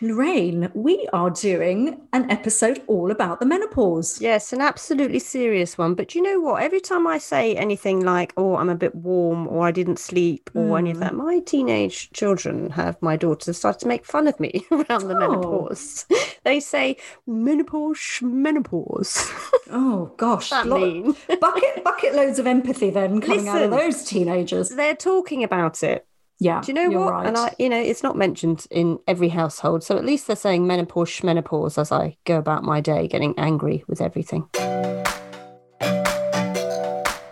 Lorraine, we are doing an episode all about the menopause. Yes, an absolutely serious one. But you know what? Every time I say anything like, oh, I'm a bit warm or I didn't sleep or mm. any of that, hmm. my teenage children have my daughters started to make fun of me around the oh. menopause. they say menopause, menopause. Oh gosh. that mean? bucket bucket loads of empathy then coming Listen, out of those teenagers. They're talking about it. Yeah. Do you know what? Right. And I, you know, it's not mentioned in every household. So at least they're saying menopause, menopause as I go about my day getting angry with everything.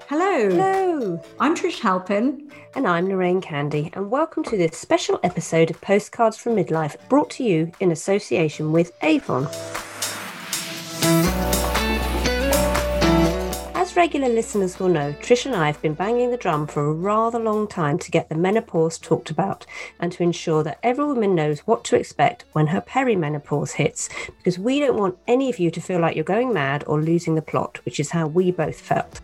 Hello. Hello. I'm Trish Halpin. And I'm Lorraine Candy. And welcome to this special episode of Postcards from Midlife brought to you in association with Avon. Regular listeners will know, Trish and I have been banging the drum for a rather long time to get the menopause talked about and to ensure that every woman knows what to expect when her perimenopause hits, because we don't want any of you to feel like you're going mad or losing the plot, which is how we both felt.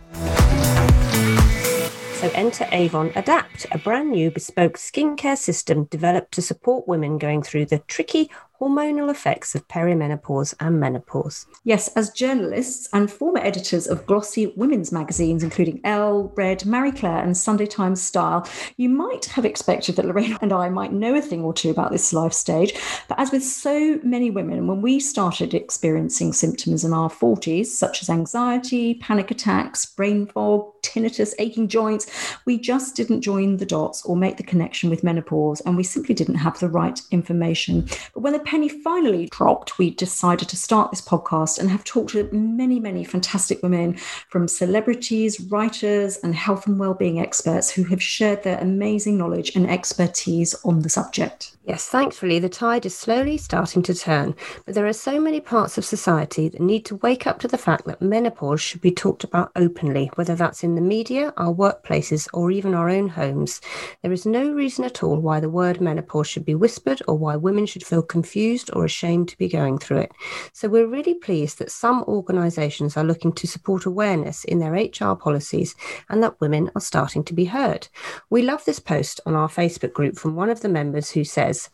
So enter Avon Adapt, a brand new bespoke skincare system developed to support women going through the tricky hormonal effects of perimenopause and menopause. Yes, as journalists and former editors of glossy women's magazines, including Elle, Red, Marie Claire, and Sunday Times Style, you might have expected that Lorraine and I might know a thing or two about this life stage. But as with so many women, when we started experiencing symptoms in our 40s, such as anxiety, panic attacks, brain fog, tinnitus, aching joints, we just didn't join the dots or make the connection with menopause, and we simply didn't have the right information. But when the penny finally dropped, we decided to start this podcast and have talked to many, many fantastic women from celebrities, writers, and health and well-being experts who have shared their amazing knowledge and expertise on the subject. Yes, thankfully, the tide is slowly starting to turn, but there are so many parts of society that need to wake up to the fact that menopause should be talked about openly, whether that's in the media, our workplaces, or even our own homes. There is no reason at all why the word menopause should be whispered or why women should feel confused or ashamed to be going through it. So we're really pleased that some organisations are looking to support awareness in their HR policies and that women are starting to be heard. We love this post on our Facebook group from one of the members who says,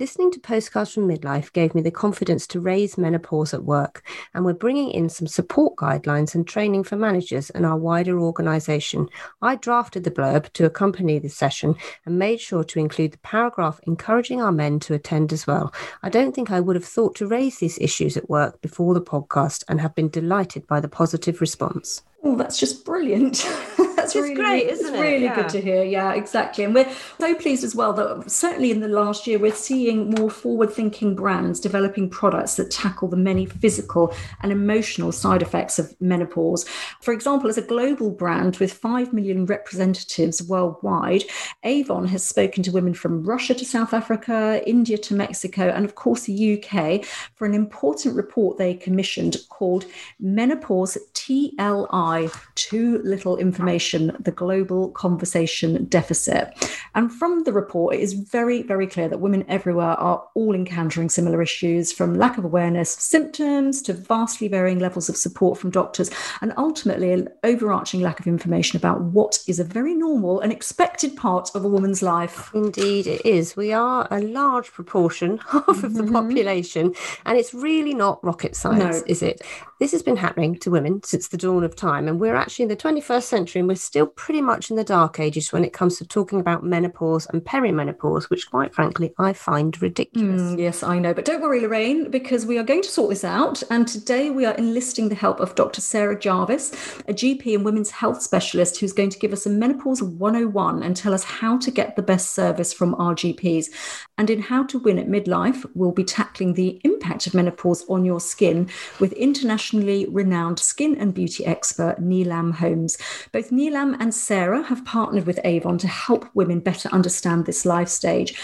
Listening to postcards from midlife gave me the confidence to raise menopause at work, and we're bringing in some support guidelines and training for managers and our wider organisation. I drafted the blurb to accompany the session and made sure to include the paragraph encouraging our men to attend as well. I don't think I would have thought to raise these issues at work before the podcast and have been delighted by the positive response. Oh, that's just brilliant. that's it's really great, isn't it's it? really yeah. good to hear. Yeah, exactly. And we're so pleased as well that certainly in the last year we're seeing more forward-thinking brands developing products that tackle the many physical and emotional side effects of menopause. For example, as a global brand with 5 million representatives worldwide, Avon has spoken to women from Russia to South Africa, India to Mexico, and of course the UK for an important report they commissioned called Menopause TLI too little information, the global conversation deficit. And from the report, it is very, very clear that women everywhere are all encountering similar issues from lack of awareness of symptoms to vastly varying levels of support from doctors, and ultimately an overarching lack of information about what is a very normal and expected part of a woman's life. Indeed, it is. We are a large proportion, half of the mm-hmm. population, and it's really not rocket science, no. is it? This has been happening to women since the dawn of time, and we're actually in the 21st century, and we're still pretty much in the dark ages when it comes to talking about menopause and perimenopause, which, quite frankly, I find ridiculous. Mm, yes, I know. But don't worry, Lorraine, because we are going to sort this out. And today we are enlisting the help of Dr. Sarah Jarvis, a GP and women's health specialist who's going to give us a menopause 101 and tell us how to get the best service from our GPs. And in How to Win at Midlife, we'll be tackling the impact of menopause on your skin with internationally renowned skin and beauty expert Neelam Holmes. Both Neelam and Sarah have partnered with Avon to help women better understand this life stage.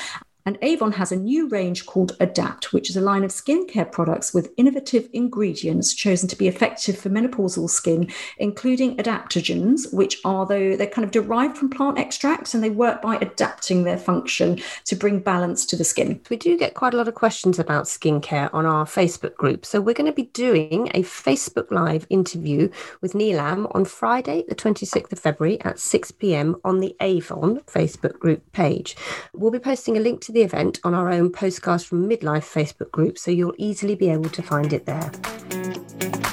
And Avon has a new range called Adapt, which is a line of skincare products with innovative ingredients chosen to be effective for menopausal skin, including adaptogens, which are though they're kind of derived from plant extracts and they work by adapting their function to bring balance to the skin. We do get quite a lot of questions about skincare on our Facebook group. So we're going to be doing a Facebook Live interview with Neelam on Friday, the 26th of February at 6 p.m. on the Avon Facebook group page. We'll be posting a link to the event on our own Postcards from Midlife Facebook group, so you'll easily be able to find it there.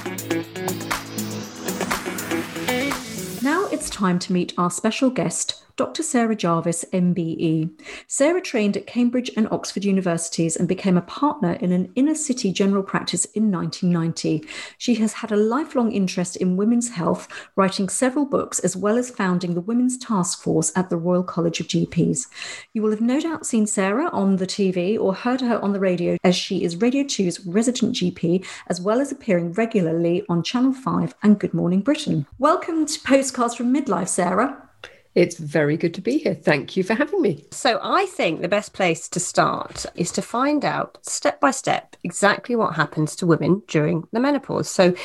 Time to meet our special guest, Dr. Sarah Jarvis, MBE. Sarah trained at Cambridge and Oxford universities and became a partner in an inner city general practice in 1990. She has had a lifelong interest in women's health, writing several books as well as founding the Women's Task Force at the Royal College of GPs. You will have no doubt seen Sarah on the TV or heard her on the radio as she is Radio 2's resident GP, as well as appearing regularly on Channel 5 and Good Morning Britain. Welcome to Postcards from Midlife, Sarah. It's very good to be here. Thank you for having me. So, I think the best place to start is to find out step by step exactly what happens to women during the menopause. So,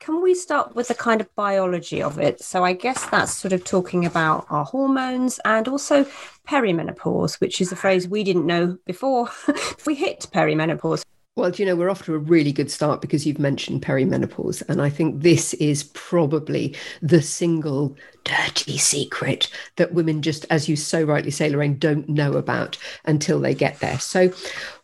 can we start with the kind of biology of it? So, I guess that's sort of talking about our hormones and also perimenopause, which is a phrase we didn't know before we hit perimenopause. Well, do you know, we're off to a really good start because you've mentioned perimenopause. And I think this is probably the single dirty secret that women just, as you so rightly say, Lorraine, don't know about until they get there. So,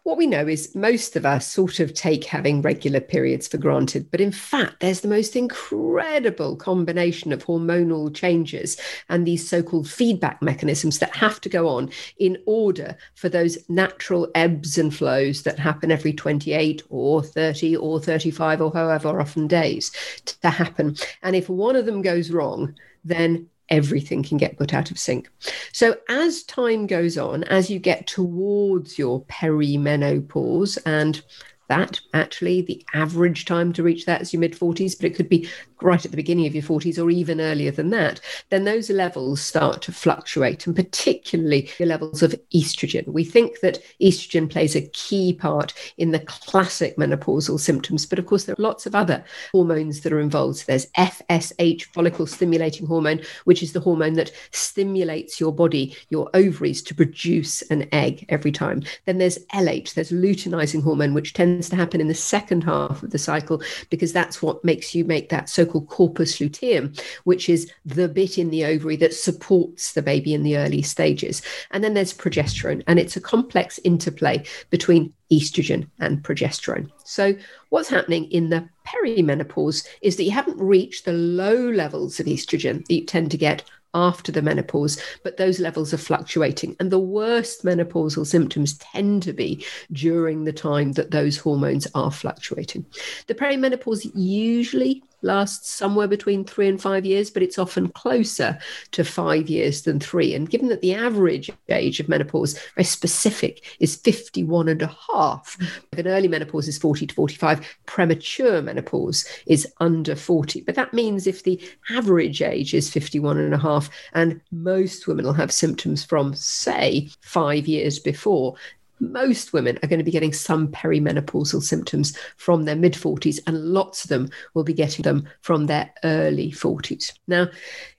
what we know is most of us sort of take having regular periods for granted, but in fact, there's the most incredible combination of hormonal changes and these so called feedback mechanisms that have to go on in order for those natural ebbs and flows that happen every 28 or 30 or 35 or however often days to happen. And if one of them goes wrong, then everything can get put out of sync. So, as time goes on, as you get towards your perimenopause, and that actually the average time to reach that is your mid 40s, but it could be right at the beginning of your 40s or even earlier than that, then those levels start to fluctuate, and particularly the levels of estrogen. We think that estrogen plays a key part in the classic menopausal symptoms, but of course, there are lots of other hormones that are involved. So there's FSH, follicle stimulating hormone, which is the hormone that stimulates your body, your ovaries, to produce an egg every time. Then there's LH, there's luteinizing hormone, which tends tends to happen in the second half of the cycle because that's what makes you make that so called corpus luteum, which is the bit in the ovary that supports the baby in the early stages. And then there's progesterone, and it's a complex interplay between estrogen and progesterone. So, what's happening in the perimenopause is that you haven't reached the low levels of estrogen that you tend to get after the menopause, but those levels are fluctuating. And the worst menopausal symptoms tend to be during the time that those hormones are fluctuating. The perimenopause usually lasts somewhere between three and five years, but it's often closer to five years than three. And given that the average age of menopause, very specific, is 51 and a half, mm. an early menopause is 40 to 45, premature menopause is under 40. But that means if the average age is 51 and a half, and most women will have symptoms from, say, five years before, most women are going to be getting some perimenopausal symptoms from their mid 40s, and lots of them will be getting them from their early 40s. Now,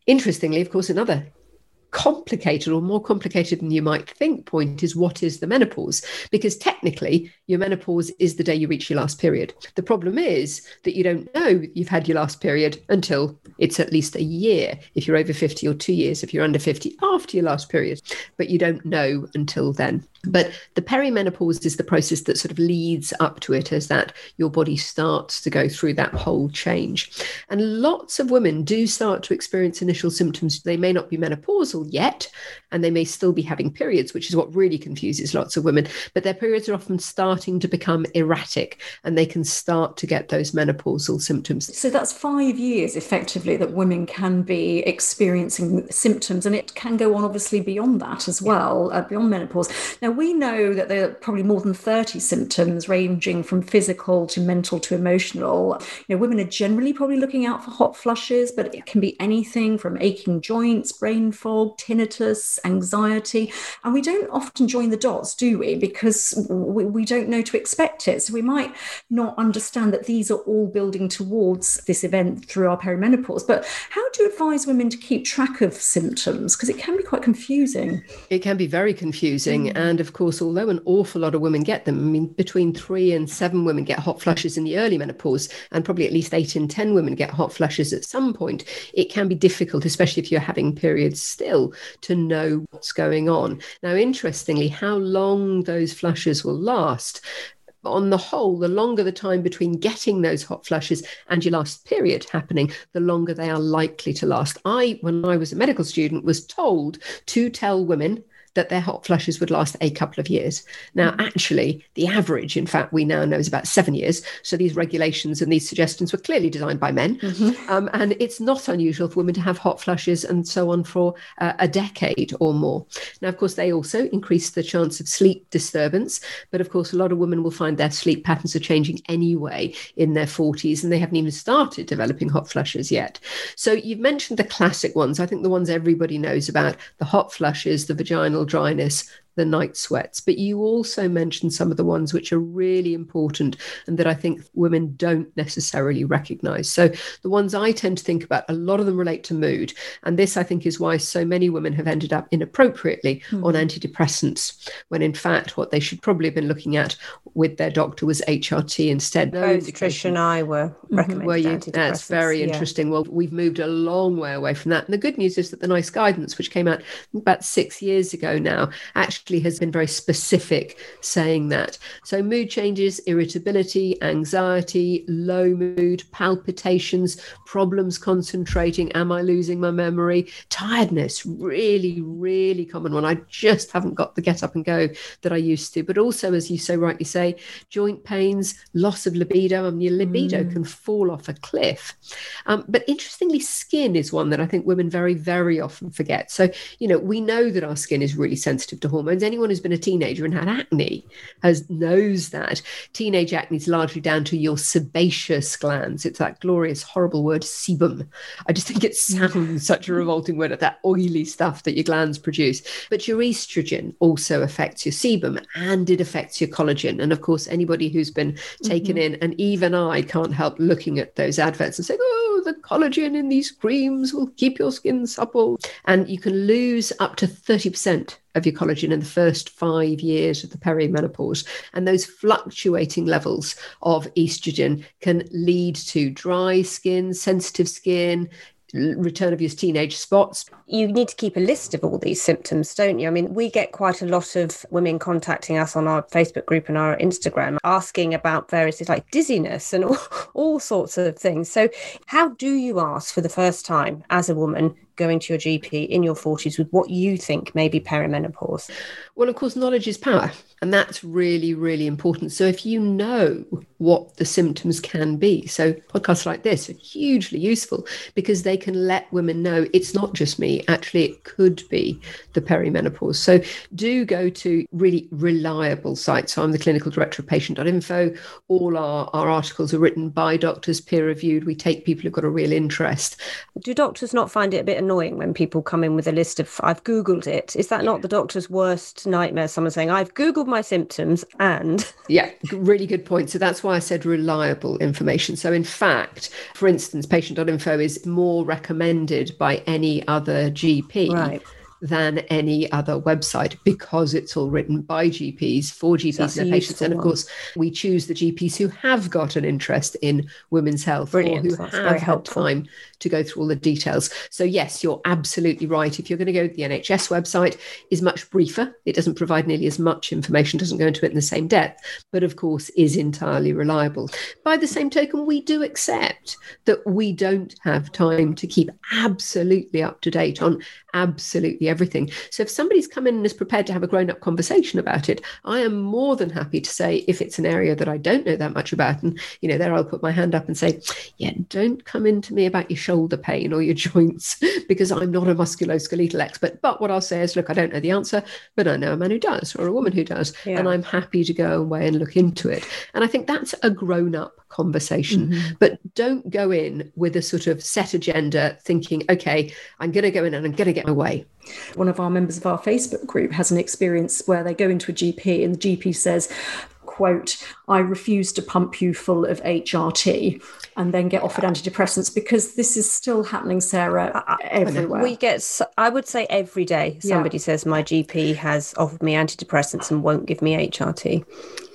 interestingly, of course, another complicated or more complicated than you might think point is what is the menopause? Because technically, your menopause is the day you reach your last period. The problem is that you don't know you've had your last period until it's at least a year if you're over 50 or two years if you're under 50 after your last period, but you don't know until then. But the perimenopause is the process that sort of leads up to it as that your body starts to go through that whole change. And lots of women do start to experience initial symptoms. They may not be menopausal yet, and they may still be having periods, which is what really confuses lots of women. But their periods are often starting to become erratic and they can start to get those menopausal symptoms. So that's five years effectively that women can be experiencing symptoms, and it can go on obviously beyond that as well, uh, beyond menopause. Now, we know that there are probably more than 30 symptoms ranging from physical to mental to emotional. You know, women are generally probably looking out for hot flushes, but it can be anything from aching joints, brain fog, tinnitus, anxiety. And we don't often join the dots, do we? Because we, we don't know to expect it. So we might not understand that these are all building towards this event through our perimenopause. But how do you advise women to keep track of symptoms? Because it can be quite confusing. It can be very confusing. Mm. And of course, although an awful lot of women get them, I mean, between three and seven women get hot flushes in the early menopause, and probably at least eight in 10 women get hot flushes at some point, it can be difficult, especially if you're having periods still, to know what's going on. Now, interestingly, how long those flushes will last on the whole, the longer the time between getting those hot flushes and your last period happening, the longer they are likely to last. I, when I was a medical student, was told to tell women that their hot flushes would last a couple of years. Now, mm-hmm. actually, the average, in fact, we now know is about seven years. So these regulations and these suggestions were clearly designed by men. Mm-hmm. Um, and it's not unusual for women to have hot flushes and so on for uh, a decade or more. Now, of course, they also increase the chance of sleep disturbance. But of course, a lot of women will find their sleep patterns are changing anyway in their 40s and they haven't even started developing hot flushes yet. So you've mentioned the classic ones. I think the ones everybody knows about the hot flushes, the vaginal dryness the night sweats. But you also mentioned some of the ones which are really important and that I think women don't necessarily recognize. So the ones I tend to think about, a lot of them relate to mood. And this, I think, is why so many women have ended up inappropriately mm. on antidepressants, when in fact, what they should probably have been looking at with their doctor was HRT instead. No Both Trish and I were mm-hmm. recommended were you? That's very yeah. interesting. Well, we've moved a long way away from that. And the good news is that the NICE guidance, which came out about six years ago now, actually actually has been very specific saying that. So, mood changes, irritability, anxiety, low mood, palpitations, problems concentrating, am I losing my memory, tiredness, really, really common one. I just haven't got the get up and go that I used to. But also, as you so rightly say, joint pains, loss of libido. I mean, your libido mm. can fall off a cliff. Um, but interestingly, skin is one that I think women very, very often forget. So, you know, we know that our skin is really sensitive to hormones hormones. Anyone who's been a teenager and had acne has knows that teenage acne is largely down to your sebaceous glands. It's that glorious, horrible word sebum. I just think it sounds such a revolting word, that oily stuff that your glands produce. But your estrogen also affects your sebum and it affects your collagen. And of course, anybody who's been taken mm-hmm. in, and even I can't help looking at those adverts and saying, oh, the collagen in these creams will keep your skin supple. And you can lose up to 30% of your collagen in the first five years of the perimenopause. And those fluctuating levels of estrogen can lead to dry skin, sensitive skin, return of your teenage spots. You need to keep a list of all these symptoms, don't you? I mean, we get quite a lot of women contacting us on our Facebook group and our Instagram asking about various things like dizziness and all, all sorts of things. So, how do you ask for the first time as a woman going to your GP in your 40s with what you think may be perimenopause? Well, of course, knowledge is power. And that's really, really important. So if you know what the symptoms can be, so podcasts like this are hugely useful because they can let women know it's not just me, actually, it could be the perimenopause. So do go to really reliable sites. So I'm the clinical director of patient.info. All our, our articles are written by doctors, peer reviewed. We take people who've got a real interest. Do doctors not find it a bit annoying when people come in with a list of, I've Googled it? Is that not the doctor's worst nightmare? Someone saying, I've Googled my symptoms and yeah really good point so that's why i said reliable information. So in fact for instance patient.info is more recommended by any other gp right than any other website because it's all written by GPs for GPs so and patients. And of course, we choose the GPs who have got an interest in women's health Brilliant. or who That's have had time to go through all the details. So yes, you're absolutely right. If you're going to go to the NHS website, is much briefer. It doesn't provide nearly as much information, doesn't go into it in the same depth, but of course is entirely reliable. By the same token, we do accept that we don't have time to keep absolutely up to date on absolutely everything. So if somebody's come in and is prepared to have a grown up conversation about it, I am more than happy to say if it's an area that I don't know that much about. And, you know, there I'll put my hand up and say, yeah, don't come in to me about your shoulder pain or your joints because I'm not a musculoskeletal expert. But what I'll say is, look, I don't know the answer, but I know a man who does or a woman who does. Yeah. And I'm happy to go away and look into it. And I think that's a grown up conversation. Mm-hmm. But don't go in with a sort of set agenda thinking, okay, I'm going to go in and I'm going to get my way. One of our members of our Facebook group has an experience where they go into a GP and the GP says, quote, I refuse to pump you full of HRT and then get offered antidepressants because this is still happening, Sarah, everywhere. We get, I would say every day, somebody yeah. says my GP has offered me antidepressants and won't give me HRT.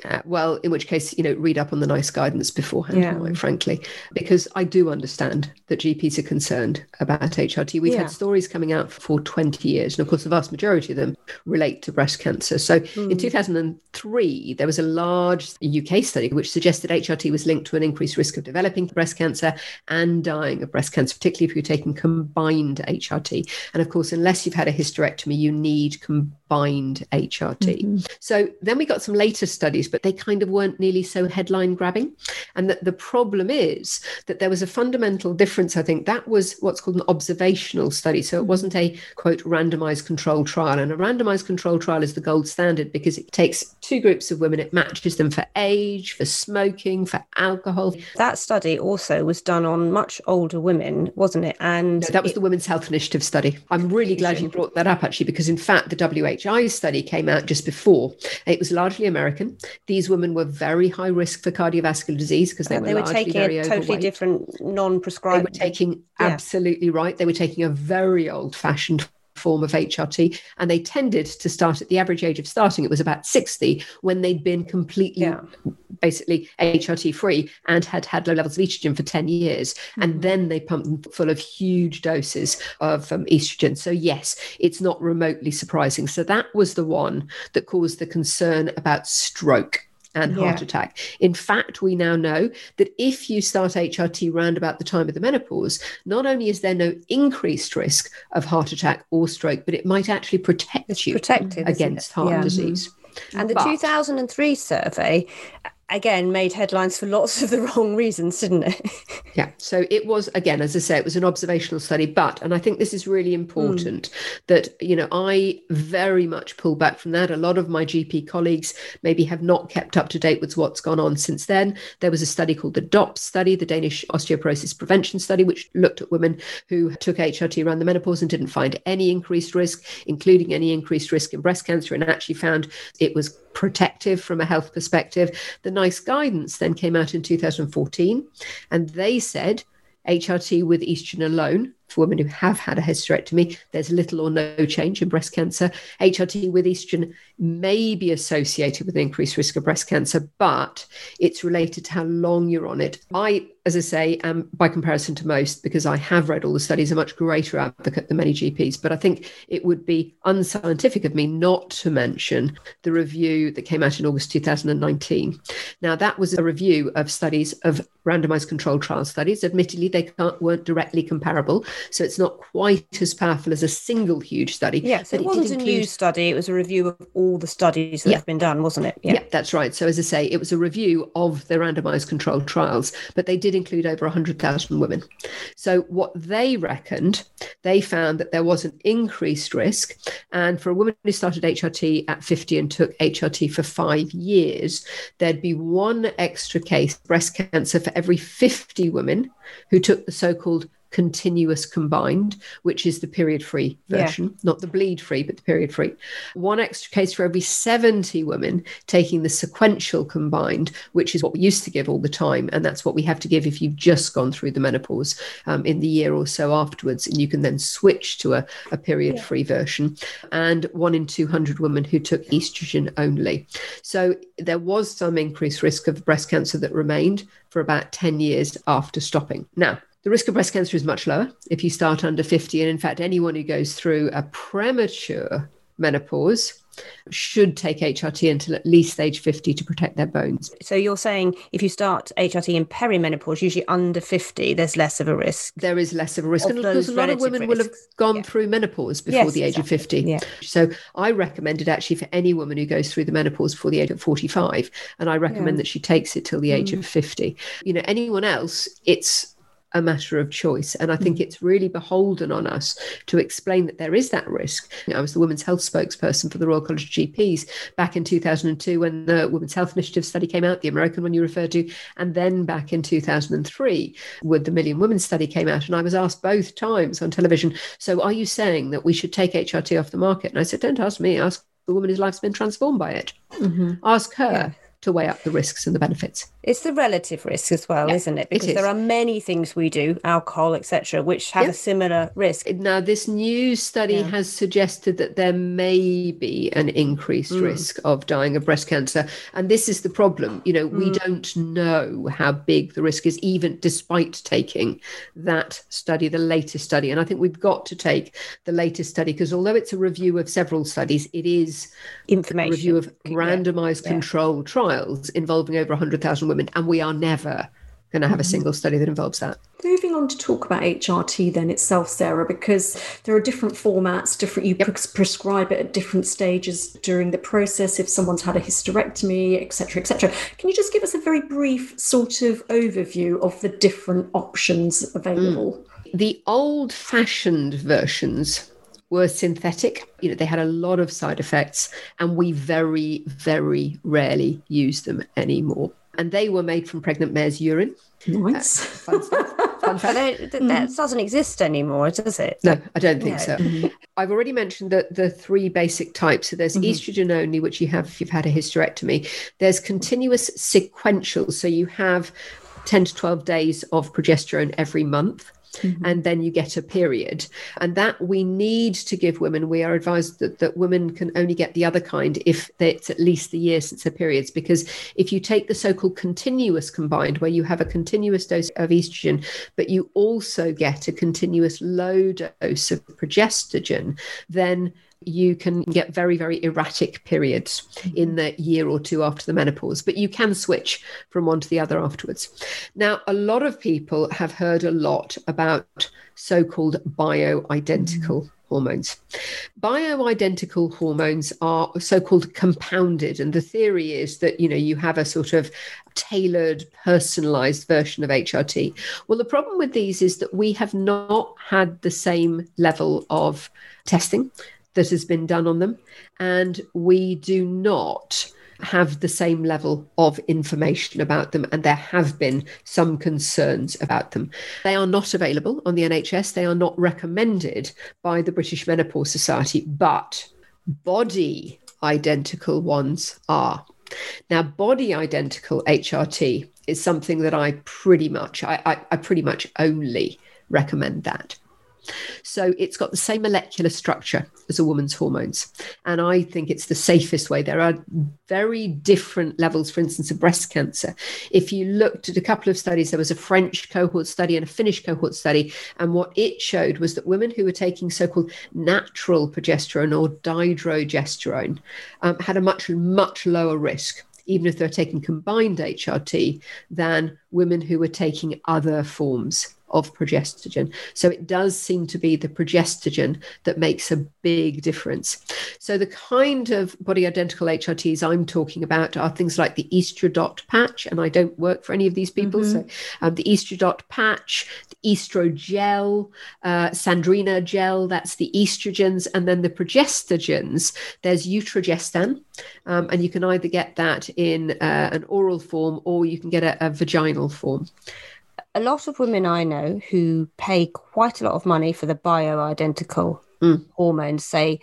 Uh, well, in which case, you know, read up on the NICE guidance beforehand, yeah. quite frankly, because I do understand that GPs are concerned about HRT. We've yeah. had stories coming out for 20 years, and of course, the vast majority of them relate to breast cancer. So mm. in 2003, there was a large UK study which suggested HRT was linked to an increased risk of developing breast cancer and dying of breast cancer, particularly if you're taking combined HRT. And of course, unless you've had a hysterectomy, you need combined HRT. Mm-hmm. So then we got some later studies, but they kind of weren't nearly so headline grabbing. And that the problem is that there was a fundamental difference. I think that was what's called an observational study. So it wasn't a quote randomized control trial. And a randomized control trial is the gold standard because it takes two groups of women, it matches them for age, for smoking, for alcohol. That study also was done on much older women, wasn't it? And no, that was it, the Women's Health Initiative study. I'm really glad you brought that up actually, because in fact, the WHI study came out just before. It was largely American. These women were very high risk for cardiovascular disease because they, uh, were, they were taking a totally different non-prescribed. They were taking yeah. absolutely right. They were taking a very old-fashioned form of HRT. And they tended to start at the average age of starting, it was about 60 when they'd been completely, yeah. basically HRT free and had had low levels of estrogen for 10 years. Mm-hmm. And then they pumped them full of huge doses of um, estrogen. So, yes, it's not remotely surprising. So, that was the one that caused the concern about stroke and heart yeah. attack. In fact, we now know that if you start HRT round about the time of the menopause, not only is there no increased risk of heart attack or stroke, but it might actually protect it's you against heart yeah. disease. And the but, 2003 survey again made headlines for lots of the wrong reasons didn't it? Yeah. So it was again as i say it was an observational study but and i think this is really important mm. that you know i very much pull back from that. A lot of my gp colleagues maybe have not kept up to date with what's gone on since then. There was a study called the dops study the danish osteoporosis prevention study which looked at women who took hrt around the menopause and didn't find any increased risk including any increased risk in breast cancer and actually found it was protective from a health perspective. The NICE guidance then came out in 2014, and they said HRT with estrogen alone for women who have had a hysterectomy, there's little or no change in breast cancer. HRT with estrogen may be associated with increased risk of breast cancer, but it's related to how long you're on it. I, as I say, am by comparison to most, because I have read all the studies, a much greater advocate than many GPs. But I think it would be unscientific of me not to mention the review that came out in August 2019. Now, that was a review of studies of randomized controlled trial studies. Admittedly, they weren't directly comparable so it's not quite as powerful as a single huge study. Yeah, so it wasn't a include... new study, it was a review of all the studies that yeah. have been done, wasn't it? Yeah. yeah, that's right. So as I say, it was a review of the randomized controlled trials, but they did include over 100,000 women. So what they reckoned, they found that there was an increased risk. And for a woman who started HRT at 50 and took HRT for five years, there'd be one extra case breast cancer for every 50 women who took the so called continuous combined, which is the period free version, yeah. not the bleed free, but the period free. One extra case for every 70 women taking the sequential combined, which is what we used to give all the time. And that's what we have to give if you've just gone through the menopause um, in the year or so afterwards. And you can then switch to a, a period free yeah. version. And one in 200 women who took estrogen only. So there was some increased risk of breast cancer that remained for about 10 years after stopping. Now, the risk of breast cancer is much lower if you start under 50. And in fact, anyone who goes through a premature menopause should take HRT until at least age 50 to protect their bones. So you're saying if you start HRT in perimenopause, usually under 50, there's less of a risk. There is less of a risk. Of and of course, a lot of women risks. will have gone yeah. through menopause before yes, the age exactly. of 50. Yeah. So I recommend it actually for any woman who goes through the menopause before the age of 45. And I recommend yeah. that she takes it till the age mm. of 50. You know, anyone else, it's a matter of choice. And I think mm. it's really beholden on us to explain that there is that risk. I was the Women's Health spokesperson for the Royal College of GPs back in 2002 when the Women's Health Initiative study came out, the American one you referred to, and then back in 2003 when the Million Women study came out. And I was asked both times on television, so are you saying that we should take HRT off the market? And I said, don't ask me, ask the woman whose life's been transformed by it. Mm-hmm. Ask her. Yeah to weigh up the risks and the benefits. It's the relative risk as well, yeah, isn't it? Because it is. there are many things we do, alcohol, etc., which have yeah. a similar risk. Now, this new study yeah. has suggested that there may be an increased mm. risk of dying of breast cancer, and this is the problem. You know, mm. we don't know how big the risk is, even despite taking that study, the latest study. And I think we've got to take the latest study because although it's a review of several studies, it is information a review of randomized controlled trials involving over 100,000 women women, and we are never going to have a mm-hmm. single study that involves that. Moving on to talk about HRT then itself, Sarah, because there are different formats, different you yep. prescribe it at different stages during the process. If someone's had a hysterectomy, etc., etc. Can you just give us a very brief sort of overview of the different options available? Mm. The old-fashioned versions were synthetic. You know, they had a lot of side effects, and we very, very rarely use them anymore and they were made from pregnant mare's urine. Nice. Uh, fun fact. that, that mm. doesn't exist anymore, does it? No, I don't think no. so. Mm-hmm. I've already mentioned that the three basic types. So there's mm-hmm. estrogen only, which you have if you've had a hysterectomy. There's continuous sequential. So you have 10 to 12 days of progesterone every month. Mm-hmm. and then you get a period. And that we need to give women, we are advised that, that women can only get the other kind if it's at least the year since their periods. Because if you take the so called continuous combined, where you have a continuous dose of estrogen, but you also get a continuous low dose of progestogen, then you can get very, very erratic periods mm-hmm. in the year or two after the menopause, but you can switch from one to the other afterwards. Now, a lot of people have heard a lot about so called bioidentical. Mm-hmm hormones. Bioidentical hormones are so-called compounded, and the theory is that you know you have a sort of tailored, personalized version of HRT. Well, the problem with these is that we have not had the same level of testing that has been done on them. And we do not have the same level of information about them, and there have been some concerns about them. They are not available on the NHS, they are not recommended by the British Menopause Society, but body identical ones are. Now, body identical HRT is something that I pretty much, I, I, I pretty much only recommend that. So it's got the same molecular structure as a woman's hormones. And I think it's the safest way. There are very different levels, for instance, of breast cancer. If you looked at a couple of studies, there was a French cohort study and a Finnish cohort study. And what it showed was that women who were taking so called natural progesterone or dydrogesterone um, had a much, much lower risk even if they're taking combined HRT, than women who were taking other forms of progestogen. So it does seem to be the progestogen that makes a big difference. So the kind of body identical HRTs I'm talking about are things like the Estradot patch, and I don't work for any of these people. Mm-hmm. So um, the Estradot patch, the Oestrogel, uh, Sandrena gel, that's the estrogens, and then the progestogens. There's Utrogestan, um, and you can either get that in uh, an oral form or you can get a, a vaginal form a lot of women I know who pay quite a lot of money for the bioidentical mm. hormones say,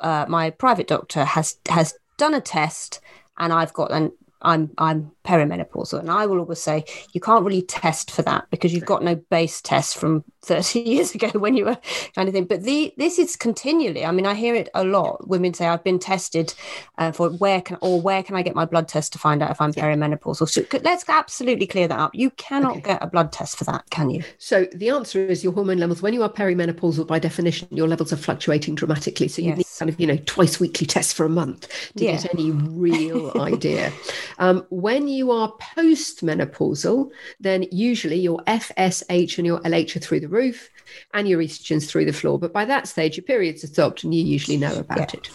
uh, my private doctor has has done a test and I've got an I'm I'm perimenopausal, and I will always say you can't really test for that because you've got no base test from 30 years ago when you were kind of thing. But the this is continually. I mean, I hear it a lot. Women say I've been tested uh, for where can or where can I get my blood test to find out if I'm yeah. perimenopausal. So let's absolutely clear that up. You cannot okay. get a blood test for that, can you? So the answer is your hormone levels. When you are perimenopausal, by definition, your levels are fluctuating dramatically. So you yes. need kind of you know twice weekly tests for a month to yeah. get any real idea. Um, when you are postmenopausal, then usually your FSH and your LH are through the roof and your estrogen's through the floor. But by that stage, your periods are stopped and you usually know about yeah. it.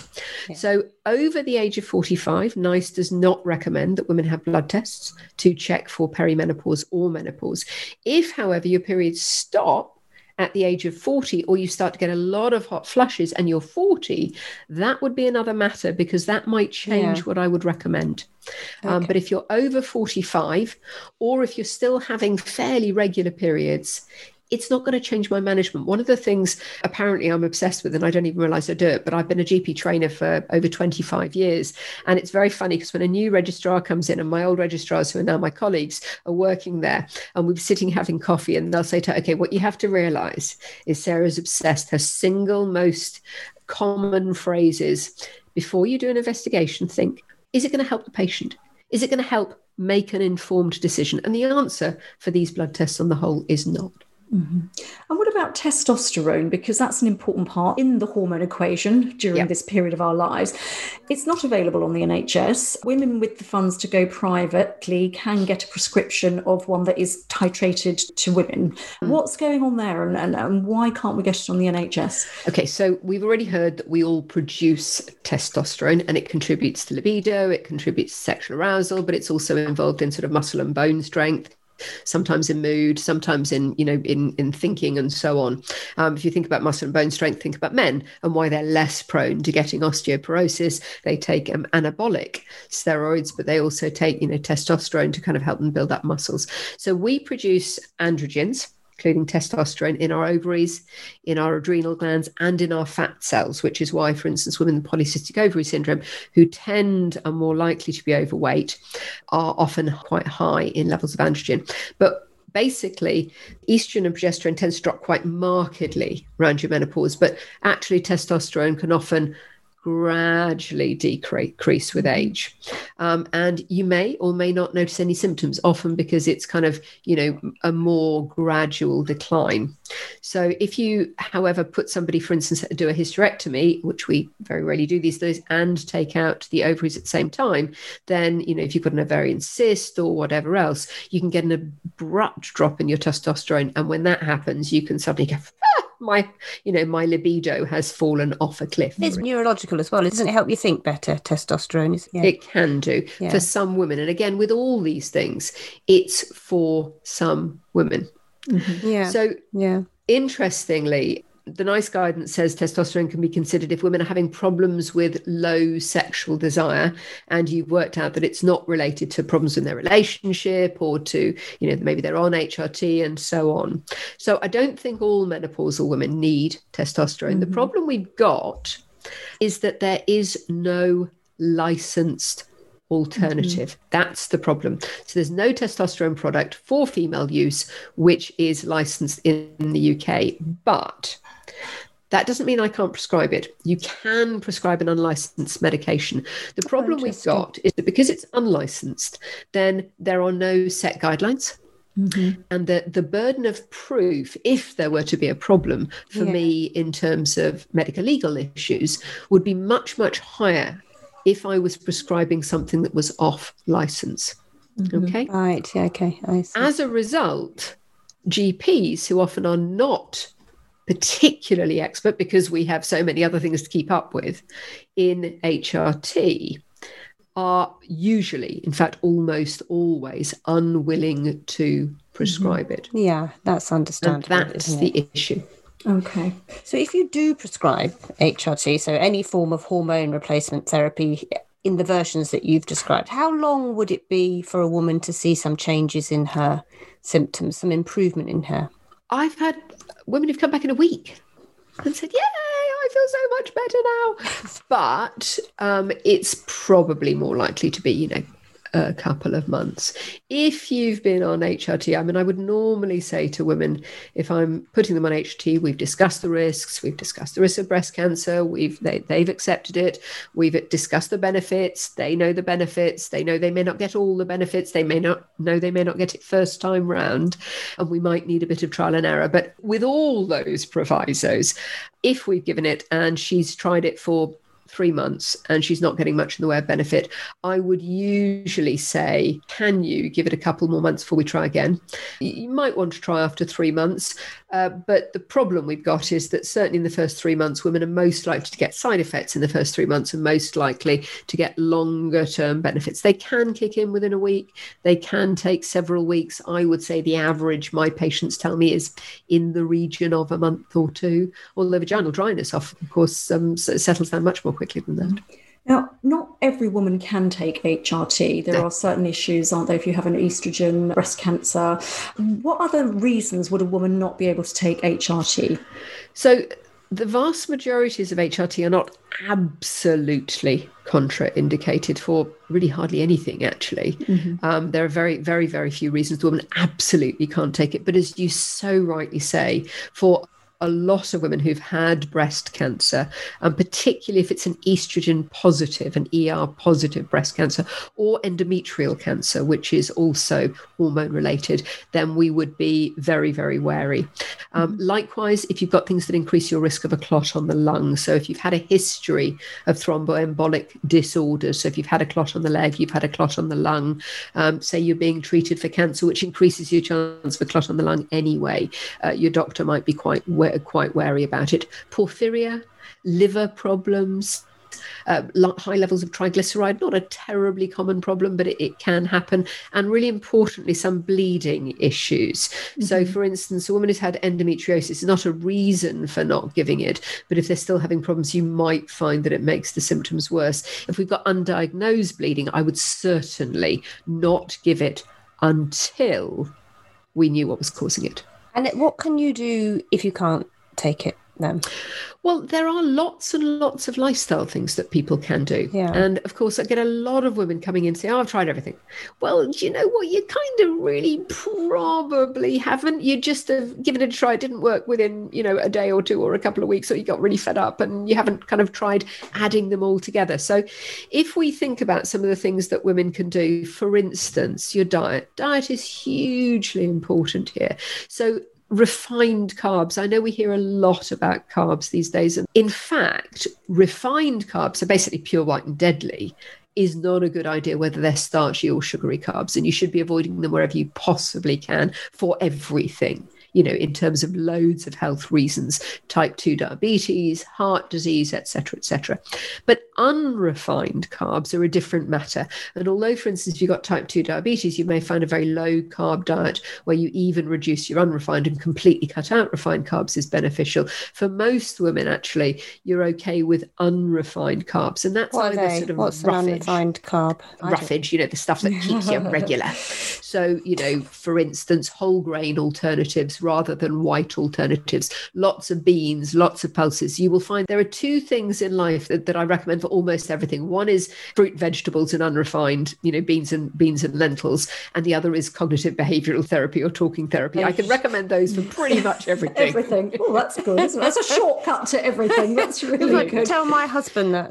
Yeah. So over the age of 45, NICE does not recommend that women have blood tests to check for perimenopause or menopause. If, however, your periods stop, at the age of 40 or you start to get a lot of hot flushes and you're 40 that would be another matter because that might change yeah. what i would recommend um, okay. um, but if you're over 45 or if you're still having fairly regular periods it's not going to change my management. One of the things apparently I'm obsessed with, and I don't even realize I do it, but I've been a GP trainer for over 25 years. And it's very funny because when a new registrar comes in, and my old registrars, who are now my colleagues, are working there, and we're sitting having coffee, and they'll say to her, Okay, what you have to realize is Sarah's obsessed. Her single most common phrase is before you do an investigation, think, is it going to help the patient? Is it going to help make an informed decision? And the answer for these blood tests on the whole is not. Mm-hmm. And what about testosterone? Because that's an important part in the hormone equation during yep. this period of our lives. It's not available on the NHS. Women with the funds to go privately can get a prescription of one that is titrated to women. Mm. What's going on there and, and, and why can't we get it on the NHS? Okay, so we've already heard that we all produce testosterone and it contributes to libido, it contributes to sexual arousal, but it's also involved in sort of muscle and bone strength sometimes in mood, sometimes in you know in in thinking and so on. Um, if you think about muscle and bone strength, think about men and why they're less prone to getting osteoporosis. They take um, anabolic steroids, but they also take you know testosterone to kind of help them build up muscles. So we produce androgens including testosterone in our ovaries, in our adrenal glands, and in our fat cells, which is why, for instance, women with polycystic ovary syndrome, who tend are more likely to be overweight, are often quite high in levels of androgen. But basically estrogen and progesterone tends to drop quite markedly around your menopause but actually testosterone can often gradually decrease with age. Um, and you may or may not notice any symptoms, often because it's kind of, you know, a more gradual decline. So if you, however, put somebody, for instance, do a hysterectomy, which we very rarely do these days, and take out the ovaries at the same time, then, you know, if you've got an ovarian cyst or whatever else, you can get an abrupt drop in your testosterone. And when that happens, you can suddenly go, ah! My you know my libido has fallen off a cliff. It's neurological as well. Doesn't it help you think better testosterone? Is yeah. it can do yeah. for some women. And again with all these things it's for some women. Mm-hmm. yeah. So yeah. interestingly the NICE guidance says testosterone can be considered if women are having problems with low sexual desire and you've worked out that it's not related to problems in their relationship or to you know maybe they're on hrt and so on so i don't think all menopausal women need testosterone mm-hmm. the problem we've got is that there is no licensed alternative. Mm-hmm. That's the problem. So there's no testosterone product for female use which is licensed in the UK. But that doesn't mean I can't prescribe it. You can prescribe an unlicensed medication. The problem we've got is that because it's unlicensed, then there are no set guidelines. Mm-hmm. And the, the burden of proof, if there were to be a problem for yeah. me in terms of medical legal issues, would be much, much higher if I was prescribing something that was off license. Mm-hmm. Okay. Right. Yeah, okay. As a result, GPs who often are not particularly expert because we have so many other things to keep up with in HRT are usually, in fact, almost always unwilling to prescribe it. Mm-hmm. Yeah, that's understandable. And that's the it? issue. Okay. So if you do prescribe HRT, so any form of hormone replacement therapy in the versions that you've described, how long would it be for a woman to see some changes in her symptoms, some improvement in her? I've had women who've come back in a week and said, "Yay, I feel so much better now." But um, it's probably more likely to be, you know, a couple of months. If you've been on HRT, I mean, I would normally say to women, if I'm putting them on HRT, we've discussed the risks, we've discussed the risk of breast cancer, we've they, they've accepted it, we've discussed the benefits, they know the benefits, they know they may not get all the benefits, they may not know they may not get it first time round, and we might need a bit of trial and error. But with all those provisos, if we've given it and she's tried it for three months and she's not getting much in the way of benefit, I would usually say, can you give it a couple more months before we try again? You might want to try after three months. Uh, but the problem we've got is that certainly in the first three months, women are most likely to get side effects in the first three months and most likely to get longer term benefits. They can kick in within a week, they can take several weeks. I would say the average, my patients tell me, is in the region of a month or two, although vaginal dryness, of course, um, settles down much more quickly than that. Now, not every woman can take HRT. There no. are certain issues, aren't there? If you have an estrogen, breast cancer, what other reasons would a woman not be able to take HRT? So, the vast majorities of HRT are not absolutely contraindicated for really hardly anything, actually. Mm-hmm. Um, there are very, very, very few reasons the woman absolutely can't take it. But as you so rightly say, for a lot of women who've had breast cancer, and particularly if it's an estrogen positive, an ER positive breast cancer, or endometrial cancer, which is also hormone related, then we would be very, very wary. Um, mm-hmm. likewise, if you've got things that increase your risk of a clot on the lung, so if you've had a history of thromboembolic disorders, so if you've had a clot on the leg, you've had a clot on the lung, um, say you're being treated for cancer, which increases your chance of a clot on the lung anyway, uh, your doctor might be quite quite wary about it. Porphyria, liver problems, uh, high levels of triglyceride, not a terribly common problem, but it, it can happen. And really importantly, some bleeding issues. Mm-hmm. So, for instance, a woman who's had endometriosis is not a reason for not giving it, but if they're still having problems, you might find that it makes the symptoms worse. If we've got undiagnosed bleeding, I would certainly not give it until we knew what was causing it. And what can you do if you can't take it then? Well, there are lots and lots of lifestyle things that people can do. Yeah. And of course, I get a lot of women coming in saying, Oh, I've tried everything. Well, do you know what? You kind of really probably haven't. You just have given it a try. It didn't work within, you know, a day or two or a couple of weeks, or you got really fed up and you haven't kind of tried adding them all together. So if we think about some of the things that women can do, for instance, your diet, diet is hugely important here. So refined carbs. I know we hear a lot about carbs these days. And in fact, refined carbs are basically pure white and deadly is not a good idea whether they're starchy or sugary carbs and you should be avoiding them wherever you possibly can for everything you know, in terms of loads of health reasons, type 2 diabetes, heart disease, etc., etc. But unrefined carbs are a different matter. And although, for instance, if you've got type 2 diabetes, you may find a very low carb diet where you even reduce your unrefined and completely cut out refined carbs is beneficial. For most women, actually, you're okay with unrefined carbs. And that's what either sort of What's roughage, unrefined carb? Roughage, you know, the stuff that keeps you regular. So, you know, for instance, whole grain alternatives rather than white alternatives, lots of beans, lots of pulses. You will find there are two things in life that, that I recommend for almost everything. One is fruit, vegetables, and unrefined, you know, beans and beans and lentils, and the other is cognitive behavioral therapy or talking therapy. I can recommend those for pretty much everything. everything. Oh, that's good. That's a shortcut to everything. That's really good. Tell my husband that.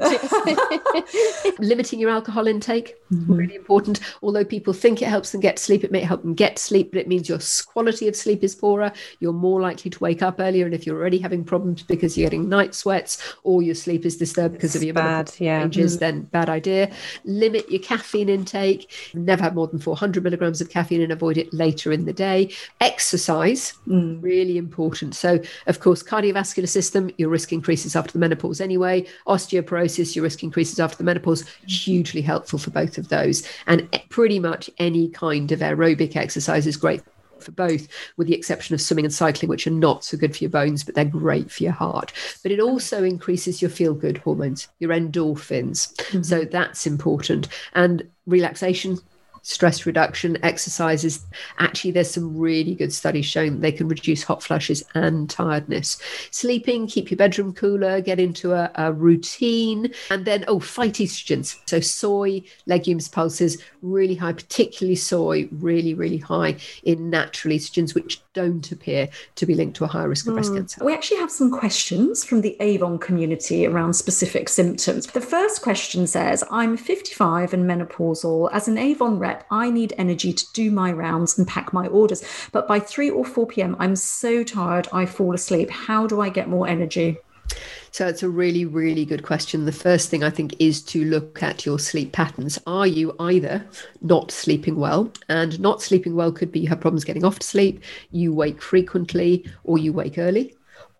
Limiting your alcohol intake, mm-hmm. really important. Although people think it helps them get sleep, it may help them get sleep, but it means your quality of sleep is poorer. You're more likely to wake up earlier, and if you're already having problems because you're getting night sweats or your sleep is disturbed because of your bad, yeah. changes, mm. then bad idea. Limit your caffeine intake. Never have more than 400 milligrams of caffeine and avoid it later in the day. Exercise, mm. really important. So, of course, cardiovascular system, your risk increases after the menopause anyway. Osteoporosis, your risk increases after the menopause. Hugely helpful for both of those. And pretty much any kind of aerobic exercise is great for both, with the exception of swimming and cycling, which are not so good for your bones, but they're great for your heart. But it also increases your feel good hormones, your endorphins. Mm-hmm. So that's important. And relaxation, stress reduction exercises. Actually there's some really good studies showing that they can reduce hot flushes and tiredness. Sleeping keep your bedroom cooler get into a, a routine. And then oh phytoestrogens. So soy legumes pulses really high particularly soy really really high in natural estrogens which don't appear to be linked to a higher risk of mm. breast hmm. cancer. We actually have some questions from the Avon community around specific symptoms. The first question says i'm 55 and menopausal. As an Avon rep I need energy to do my rounds and pack my orders. But by 3 or 4 p.m., I'm so tired, I fall asleep. How do I get more energy? So it's a really, really good question. The first thing I think is to look at your sleep patterns. Are you either not sleeping well? And not sleeping well could be you have problems getting off to sleep, you wake frequently, or you wake early.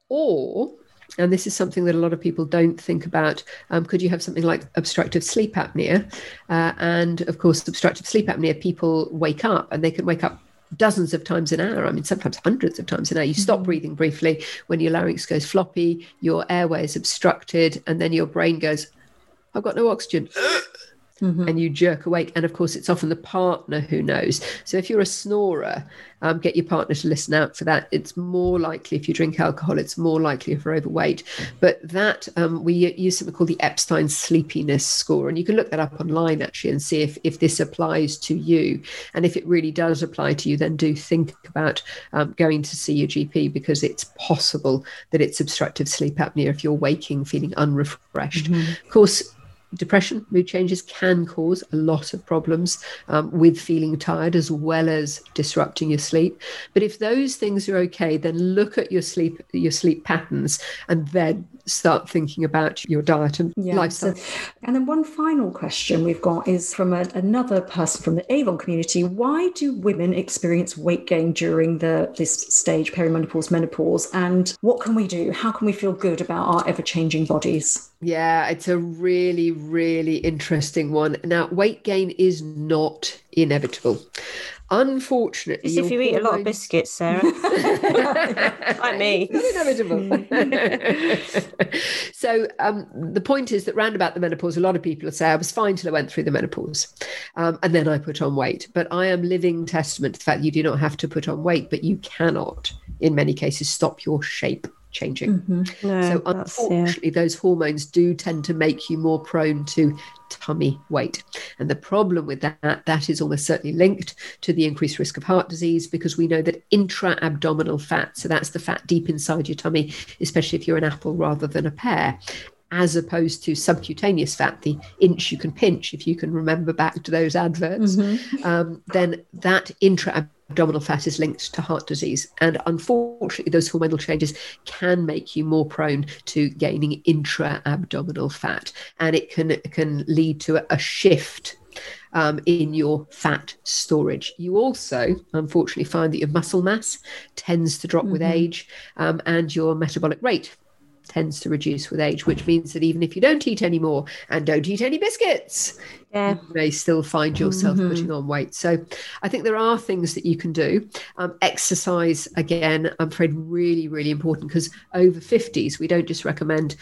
Or and this is something that a lot of people don't think about. Um, could you have something like obstructive sleep apnea? Uh, and of course, obstructive sleep apnea, people wake up and they can wake up dozens of times an hour. I mean, sometimes hundreds of times an hour. You stop mm-hmm. breathing briefly when your larynx goes floppy, your airway is obstructed, and then your brain goes, I've got no oxygen. Mm-hmm. and you jerk awake. And of course, it's often the partner who knows. So if you're a snorer, um, get your partner to listen out for that. It's more likely if you drink alcohol, it's more likely if you're overweight. But that um, we use something called the Epworth sleepiness score. And you can look that up online actually and see if, if this applies to you. And if it really does apply to you, then do think about um, going to see your GP because it's possible that it's obstructive sleep apnea if you're waking feeling unrefreshed. Mm-hmm. Of course, depression, mood changes can cause a lot of problems um, with feeling tired as well as disrupting your sleep. But if those things are okay, then look at your sleep your sleep patterns and then start thinking about your diet and yeah, lifestyle. So, and then one final question we've got is from a, another person from the Avon community. Why do women experience weight gain during the this stage, perimenopause, menopause, and what can we do? How can we feel good about our ever changing bodies? Yeah, it's a really, really interesting one. Now, weight gain is not inevitable. Unfortunately, if you eat a lot of biscuits, Sarah, like me, inevitable. so um, the point is that round about the menopause, a lot of people say I was fine till I went through the menopause, um, and then I put on weight. But I am living testament to the fact that you do not have to put on weight, but you cannot, in many cases, stop your shape changing. Mm-hmm. No, so unfortunately, yeah. those hormones do tend to make you more prone to tummy weight. And the problem with that, that is almost certainly linked to the increased risk of heart disease because we know that intra abdominal fat, so that's the fat deep inside your tummy, especially if you're an apple rather than a pear, as opposed to subcutaneous fat, the inch you can pinch, if you can remember back to those adverts, mm-hmm. um, then that intra abdominal fat is linked to heart disease. And unfortunately, those hormonal changes can make you more prone to gaining intra abdominal fat. And it can, can lead to a, a shift um, in your fat storage. You also, unfortunately, find that your muscle mass tends to drop mm-hmm. with age um, and your metabolic rate tends to reduce with age, which means that even if you don't eat anymore and don't eat any biscuits, yeah. you may still find yourself mm-hmm. putting on weight. So I think there are things that you can do. Um, exercise, again, I'm afraid really, really important because over 50s, we don't just recommend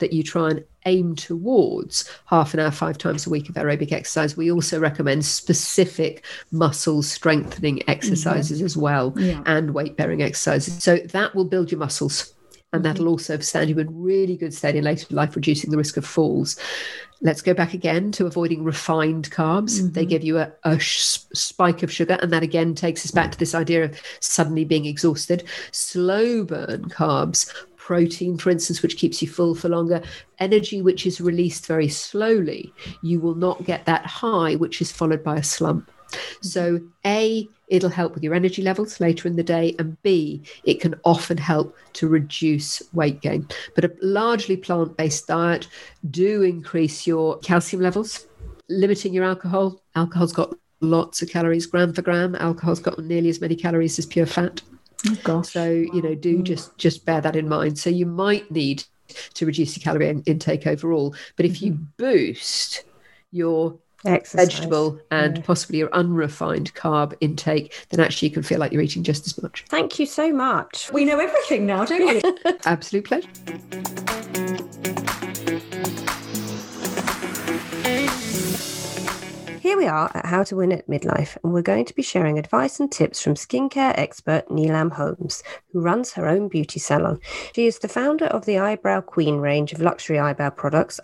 that you try and aim towards half an hour, five times a week of aerobic exercise. We also recommend specific muscle strengthening exercises mm-hmm. as well yeah. and weight bearing exercises. So that will build your muscles and that'll mm-hmm. also stand you in really good stead in later life, reducing the risk of falls. Let's go back again to avoiding refined carbs. Mm-hmm. They give you a, a sh- spike of sugar, and that again takes us back to this idea of suddenly being exhausted. Slow burn carbs protein, for instance, which keeps you full for longer, energy which is released very slowly, you will not get that high, which is followed by a slump. So, A, it'll help with your energy levels later in the day, and B, it can often help to reduce weight gain. But a largely plant based diet do increase your calcium levels, limiting your alcohol. Alcohol's got lots of calories, gram for gram. Alcohol's got nearly as many calories as pure fat. Oh. So, you know, do just just bear that in mind. So you might need to reduce your calorie in- intake overall. But if you mm-hmm. boost your Exercise. vegetable and yeah. possibly your unrefined carb intake, then actually you can feel like you're eating just as much. Thank you so much. We know everything now, don't we? Absolute pleasure. Here we are at How to Win at Midlife, and we're going to be sharing advice and tips from skincare expert Neelam Holmes, who runs her own beauty salon. She is the founder of the Eyebrow Queen range of luxury eyebrow products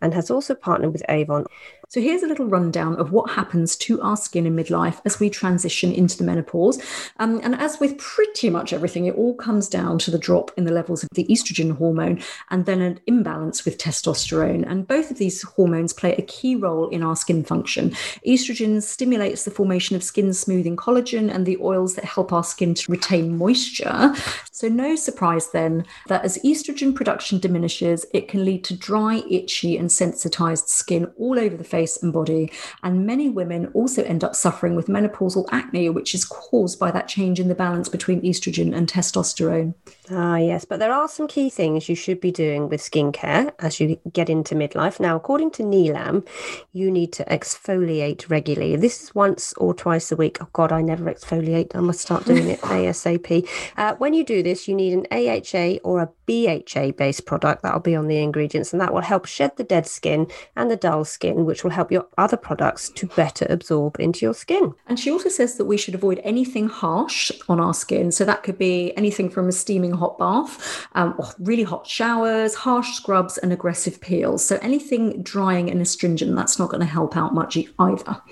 and has also partnered with Avon so here's a little rundown of what happens to our skin in midlife as we transition into the menopause. Um, and as with pretty much everything, it all comes down to the drop in the levels of the estrogen hormone and then an imbalance with testosterone. And both of these hormones play a key role in our skin function. Estrogen stimulates the formation of skin smoothing collagen and the oils that help our skin to retain moisture. So no surprise then that as estrogen production diminishes, it can lead to dry, itchy, and sensitized skin all over the face face and body. And many women also end up suffering with menopausal acne, which is caused by that change in the balance between estrogen and testosterone. Ah, yes, but there are some key things you should be doing with skincare as you get into midlife. Now, according to Neelam, you need to exfoliate regularly. This is once or twice a week. Oh, God, I never exfoliate. I must start doing it ASAP. Uh, when you do this, you need an AHA or a BHA based product. That'll be on the ingredients, and that will help shed the dead skin and the dull skin, which will help your other products to better absorb into your skin. And she also says that we should avoid anything harsh on our skin. So that could be anything from a steaming hot bath, um, or really hot showers, harsh scrubs, and aggressive peels. So anything drying and astringent, that's not going to help out much either.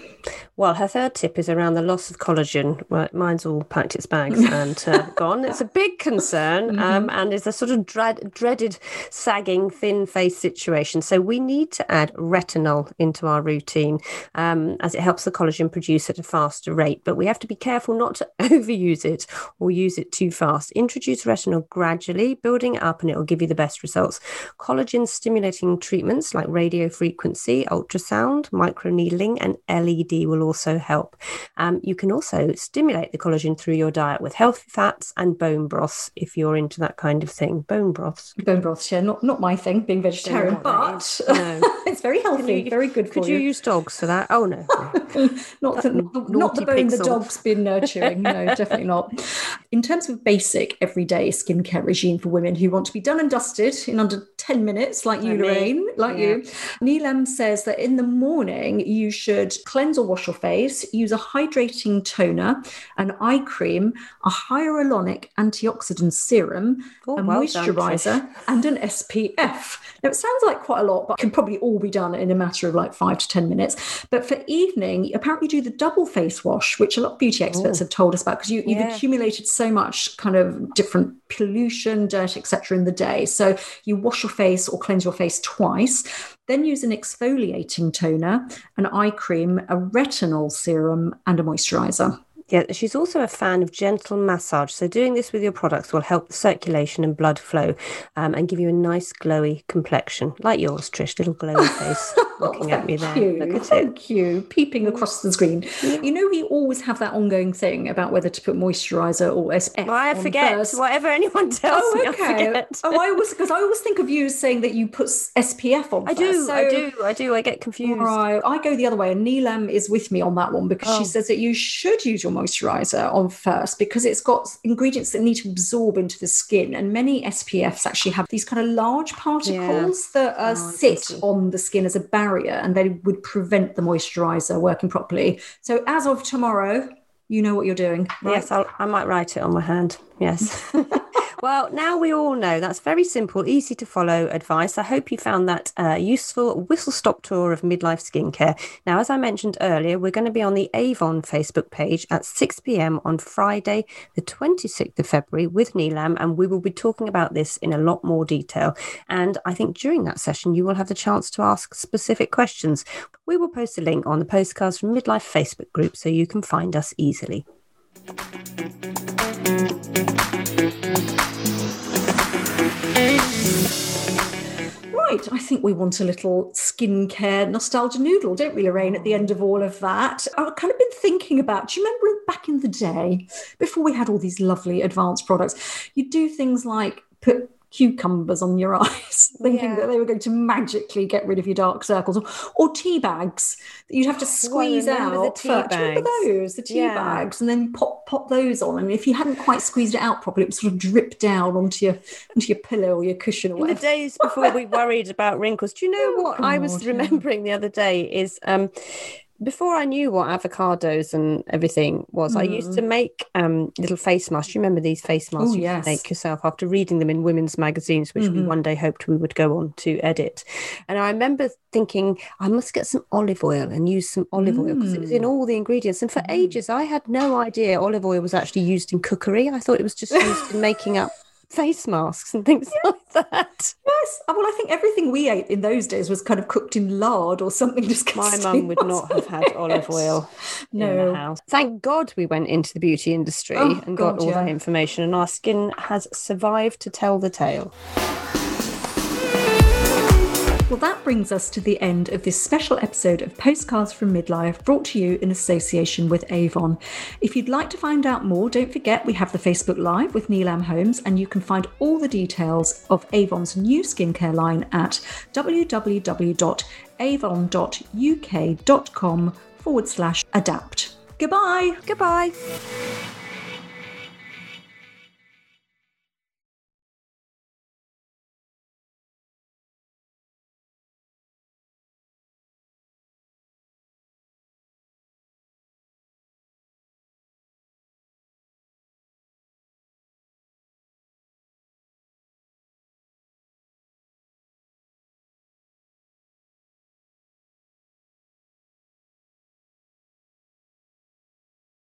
Well, her third tip is around the loss of collagen. Well, mine's all packed its bags and uh, gone. It's a big concern mm-hmm. um, and is a sort of dread, dreaded sagging, thin face situation. So we need to add retinol into our routine um, as it helps the collagen produce at a faster rate. But we have to be careful not to overuse it or use it too fast. Introduce retinol gradually, building it up, and it will give you the best results. Collagen stimulating treatments like radio frequency, ultrasound, microneedling, and LED will also help. Um, you can also stimulate the collagen through your diet with healthy fats and bone broths if you're into that kind of thing. Bone broths. Bone broths, yeah, not not my thing, being vegetarian, but no. it's very healthy, you, very good Could you, Could you use dogs for that? Oh no. not, the, not, not the bone the dog's been nurturing. No, definitely not. In terms of basic everyday skincare regime for women who want to be done and dusted in under 10 minutes, like you, Lorraine, like yeah. you, Neelam says that in the morning you should cleanse or wash your face, use a hydrating toner, an eye cream, a hyaluronic antioxidant serum, oh, a well moisturizer, done, and an SPF. Now, it sounds like quite a lot, but can probably all be done in a matter of like five to 10 minutes. But for evening, apparently do the double face wash, which a lot of beauty experts Ooh. have told us about because you, have yeah. accumulated so much kind of different pollution, dirt, etc. in the day. So you wash your face or cleanse your face twice. Then use an exfoliating toner, an eye cream, a retinol serum, and a moisturizer. Yeah, she's also a fan of gentle massage. So, doing this with your products will help the circulation and blood flow um, and give you a nice glowy complexion, like yours, Trish, little glowy face. looking at me there. You. Look at Thank it. you. Peeping across the screen. Yeah. You know, we always have that ongoing thing about whether to put moisturizer or SPF. Well, I forget first. whatever anyone tells oh, me. Okay. I oh, I was because I always think of you saying that you put SPF on. I first. do. So, I do. I do. I get confused. Right. I go the other way, and Neelam is with me on that one because oh. she says that you should use your moisturizer on first because it's got ingredients that need to absorb into the skin, and many SPFs actually have these kind of large particles yeah. that uh, oh, sit on the skin as a barrier and they would prevent the moisturizer working properly. So as of tomorrow, you know what you're doing. Right? Yes, I'll, I might write it on my hand. Yes. Well, now we all know that's very simple, easy to follow advice. I hope you found that uh, useful whistle stop tour of midlife skincare. Now, as I mentioned earlier, we're going to be on the Avon Facebook page at 6 p.m. on Friday, the 26th of February, with Neelam, and we will be talking about this in a lot more detail. And I think during that session, you will have the chance to ask specific questions. We will post a link on the postcards from Midlife Facebook group so you can find us easily. Right, I think we want a little skincare nostalgia noodle, don't we, Lorraine, at the end of all of that? I've kind of been thinking about, do you remember back in the day, before we had all these lovely advanced products, you do things like put cucumbers on your eyes, thinking yeah. that they were going to magically get rid of your dark circles, or, or tea bags that you'd have to squeeze well, out. The tea bags. Remember those, the tea yeah. bags, and then pop pop those on. And if you hadn't quite squeezed it out properly, it would sort of drip down onto your onto your pillow or your cushion or whatever. In the days before we worried about wrinkles, do you know oh, what God, I was remembering yeah. the other day is um before I knew what avocados and everything was, mm. I used to mm. make um, little face masks. You remember these face masks Ooh, you yes. make yourself after reading them in women's magazines, which mm-hmm. we one day hoped we would go on to edit. And I remember thinking, I must get some olive oil and use some olive mm. oil because it was in mm. all the ingredients. And for mm. ages, I had no idea olive oil was actually used in cookery. I thought it was just used in making up face masks and things yes. like that. Yes. Uh, well, I think everything we ate in those days was kind of cooked in lard or something disgusting. My mum would not have had olive oil no. in the house. Thank God we went into the beauty industry oh, and got God, all yeah. that information, and our skin has survived to tell the tale. Well, that brings us to the end of this special episode of Postcards from Midlife brought to you in association with Avon. If you'd like to find out more, don't forget we have the Facebook Live with Neelam Holmes, and you can find all the details of Avon's new skincare line at www.avon.uk.com forward slash adapt. Goodbye. Goodbye.